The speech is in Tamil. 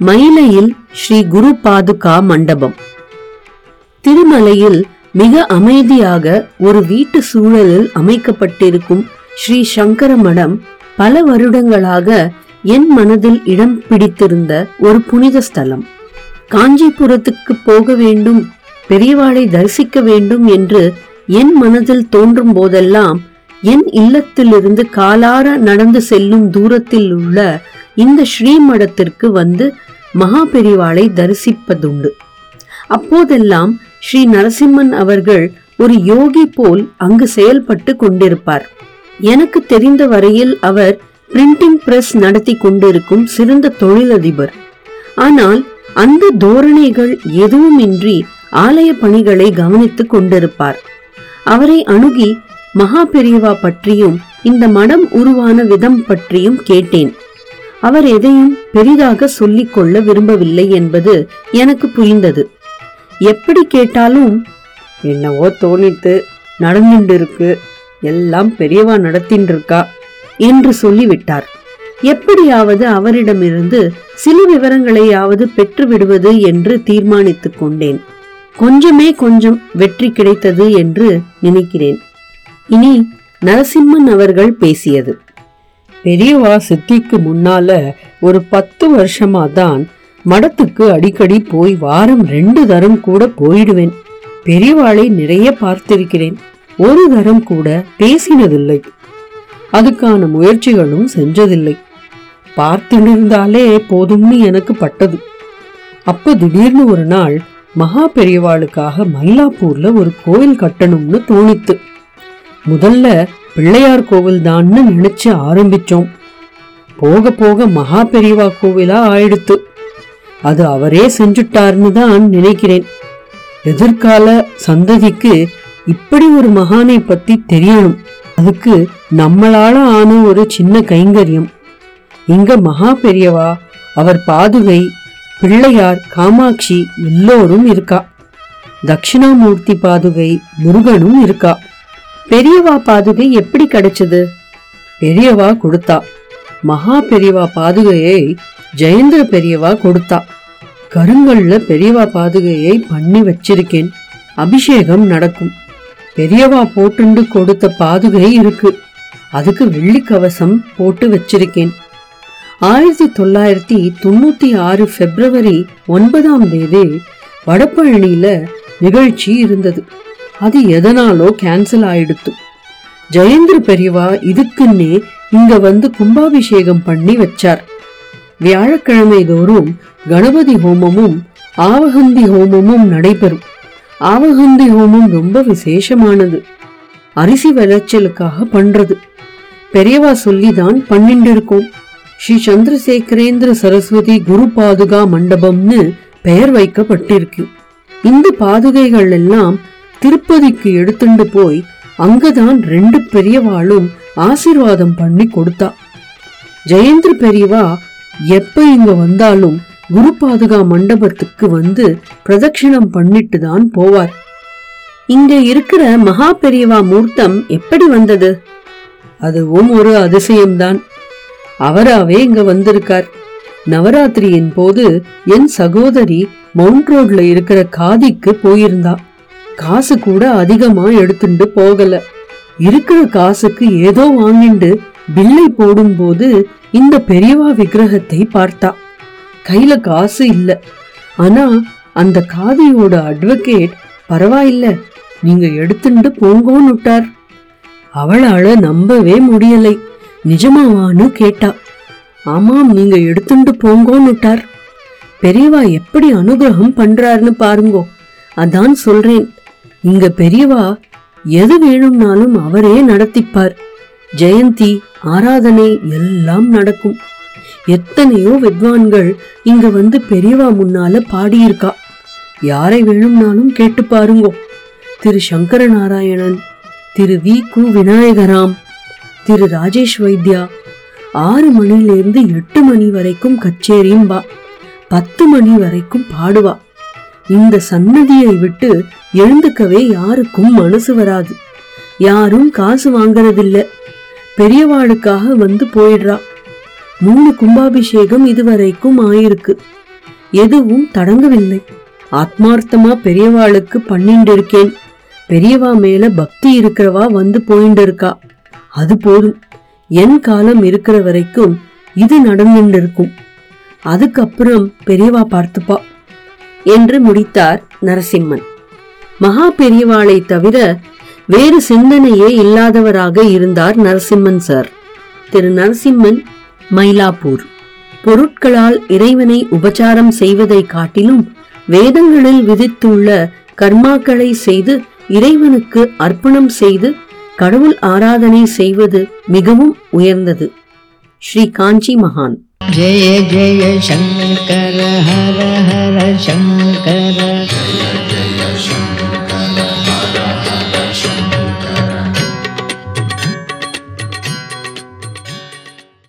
மயிலையில் ஸ்ரீ குரு பாதுகா மண்டபம். திருமலையில் மிக அமைதியாக ஒரு வீட்டு சூழலில் அமைக்கப்பட்டிருக்கும் ஸ்ரீ சங்கர மடம் பல வருடங்களாக என் மனதில் இடம் பிடித்திருந்த ஒரு புனித ஸ்தலம். காஞ்சிபுரத்துக்கு போக வேண்டும் பெரியவாளை தரிசிக்க வேண்டும் என்று என் மனதில் தோன்றும் போதெல்லாம் என் இல்லத்திலிருந்து காலார நடந்து செல்லும் தூரத்தில் உள்ள இந்த ஸ்ரீமடத்திற்கு வந்து மகா பெரிவாளை தரிசிப்பதுண்டு. அப்போதெல்லாம் ஸ்ரீ நரசிம்மன் அவர்கள் ஒரு யோகி போல் அங்கு செயல்பட்டு கொண்டிருப்பார். எனக்கு தெரிந்த வரையில் அவர் பிரிண்டிங் பிரஸ் நடத்தி கொண்டிருக்கும் சிறந்த தொழிலதிபர். ஆனால் அந்த தோரணைகள் எதுவுமின்றி ஆலய பணிகளை கவனித்துக் கொண்டிருப்பார். அவரை அணுகி மகா பெரியவா பற்றியும் இந்த மடம் உருவான விதம் பற்றியும் கேட்டேன். அவர் எதையும் பெரிதாக சொல்லிக் கொள்ள விரும்பவில்லை என்பது எனக்கு புரிந்தது. எப்படி கேட்டாலும் என்னவோ தோணித்து நடந்துட்டு இருக்கு எல்லாம் பெரியவா நடத்தின்னு இருக்கா என்று சொல்லிவிட்டார். எப்படியாவது அவரிடமிருந்து சில விவரங்களையாவது பெற்று விடுவது என்று தீர்மானித்துக் கொண்டேன். கொஞ்சமே கொஞ்சம் வெற்றி கிடைத்தது என்று நினைக்கிறேன். இனி நரசிம்மன் அவர்கள் பேசியது. பெரியவா சித்திக்கு முன்னால ஒரு பத்து வருஷமா தான் மடத்துக்கு அடிக்கடி போய் வாரம் ரெண்டு தரம் கூட போயிடுவேன். பெரியவாளை நிறைய பார்த்திருக்கிறேன். ஒரு தரம் கூட பேசினதில்லை. அதுக்கான முயற்சிகளும் செஞ்சதில்லை. பார்த்துனிருந்தாலே போதும்னு எனக்கு பட்டது. அப்போ திடீர்னு ஒரு நாள் மகா பெரியவாளுக்காக மயிலாப்பூர்ல ஒரு கோயில் கட்டணும்னு தோணித்து. முதல்ல பிள்ளையார் கோவில் தான்னு நினைச்சு ஆரம்பிச்சோம். போக போக மகா பெரியவா கோவிலா ஆயிடுத்து. அது அவரே செஞ்சுட்டார்னு தான் நினைக்கிறேன். எதிர்கால சந்ததிக்கு இப்படி ஒரு மகானை பத்தி தெரியணும். அதுக்கு நம்மளால ஆன ஒரு சின்ன கைங்கரியம். இங்க மகா பெரியவா அவர் பாதுகை பிள்ளையார் காமாட்சி எல்லோரும் இருக்கா. தட்சிணாமூர்த்தி பாதுகை முருகனும் இருக்கா. பெரியவா பாதுகை எப்படி கிடைச்சது? பெரியவா கொடுத்தா. மகா பெரியவா பாதுகையை ஜெயேந்திர பெரியவா கொடுத்தா. கருங்கல்ல பெரியவா பாதுகையை பண்ணி வச்சிருக்கேன். அபிஷேகம் நடக்கும். பெரியவா போட்டுண்டு கொடுத்த பாதுகை இருக்கு. அதுக்கு வெள்ளி கவசம் போட்டு வச்சிருக்கேன். ஆயிரத்தி தொள்ளாயிரத்தி தொண்ணூத்தி ஆறு பிப்ரவரி ஒன்பதாம் தேதி வடபழனியில நிகழ்ச்சி இருந்தது. அது எதனாலோ கேன்சல் ஆயிடுத்து. ஜெயேந்திர பெரியவா இதுக்குன்னே இங்க வந்து கும்பாபிஷேகம் பண்ணி வச்சார். வியாழக்கிழமை தோறும் கணபதி ஹோமமும் ஆவகந்தி ஹோமமும் நடைபெறும். ஆவகந்தி ஹோமம் ரொம்ப விசேஷமானது. அரிசி விளைச்சலுக்காக பண்றது. பெரியவா சொல்லிதான் பண்ணிட்டு இருக்கோம். ஸ்ரீ சந்திரசேகரேந்திர சரஸ்வதி குரு பாதுகா மண்டபம்னு பெயர் வைக்கப்பட்டிருக்கு. இந்த பாதுகைகள் எல்லாம் திருப்பதிக்கு எடுத்துண்டு போய் அங்கதான் ரெண்டு பெரியவாளும் ஆசிர்வாதம் பண்ணி கொடுத்தா. ஜெயேந்திர பெரியவா எப்ப இங்க வந்தாலும் குரு பாதுகா மண்டபத்துக்கு வந்து பிரதட்சிணம் பண்ணிட்டு தான் போவார். இங்க இருக்கிற மகா பெரியவா மூர்த்தம் எப்படி வந்தது? அதுவும் ஒரு அதிசயம்தான். அவராவே இங்க வந்திருக்கார். நவராத்திரியின் போது என் சகோதரி மவுண்ட் ரோட்ல இருக்கிற காதிக்கு போயிருந்தா. காசு கூட அதிகமா எடுத்துட்டு போகல. இருக்கிற காசுக்கு ஏதோ வாங்கிண்டு பில்லை போடும்போது இந்த பெரியவா விக்கிரகத்தை பார்த்தா. கையில காசு இல்ல. ஆனா அந்த காதியோட அட்வொகேட் பரவாயில்ல நீங்க எடுத்துட்டு போங்கோன்னு விட்டார். அவளால நம்பவே முடியலை. நிஜமாவான்னு கேட்டா. ஆமாம் நீங்க எடுத்துட்டு போங்கோன்னு விட்டார். பெரியவா எப்படி அனுகிரகம் பண்றாருன்னு பாருங்கோ. அதான் சொல்றேன். இங்க பெரியவா எது வேணும்னாலும் அவரே நடத்திப்பார். ஜெயந்தி ஆராதனை எல்லாம் நடக்கும். எத்தனையோ வித்வான்கள் இங்க வந்து பெரியவா முன்னால பாடியிருக்கா. யாரை வேணும்னாலும் கேட்டு பாருங்கோ. திரு சங்கர நாராயணன் திரு வி. கு. விநாயகராம் திரு ராஜேஷ் வைத்யா ஆறு மணிலேருந்து எட்டு மணி வரைக்கும் கச்சேரியும் பா பத்து மணி வரைக்கும் பாடுவா. இந்த சன்னதியை விட்டு எழுந்துக்கவே யாருக்கும் மனசு வராது. யாரும் காசு வாங்கறதில்ல. பெரியவாளுக்காக வந்து போயிடுறா. மூணு கும்பாபிஷேகம் இதுவரைக்கும் ஆயிருக்கு. எதுவும் தடங்கவில்லை. ஆத்மார்த்தமா பெரியவாளுக்கு பண்ணிட்டு இருக்கேன். பெரியவா மேல பக்தி இருக்கிறவா வந்து போயிட்டு இருக்கா. அது போதும். என் காலம் இருக்கிற வரைக்கும் இது நடந்துட்டு இருக்கும். அதுக்கப்புறம் பெரியவா பார்த்துப்பா. என்று முடித்தார் நரசிம்மன். மகா பெரியவாளை தவிர வேறு சிந்தனையே இல்லாதவராக இருந்தார் நரசிம்மன் சார். திரு நரசிம்மன் மயிலாப்பூர். பொருட்களால் இறைவனை உபச்சாரம் செய்வதை காட்டிலும் வேதங்களில் விதித்துள்ள கர்மாக்களை செய்து இறைவனுக்கு அர்ப்பணம் செய்து கடவுள் ஆராதனை செய்வது மிகவும் உயர்ந்தது. ஸ்ரீ காஞ்சி மகான். जय जय शङ्कर हर हर शङ्कर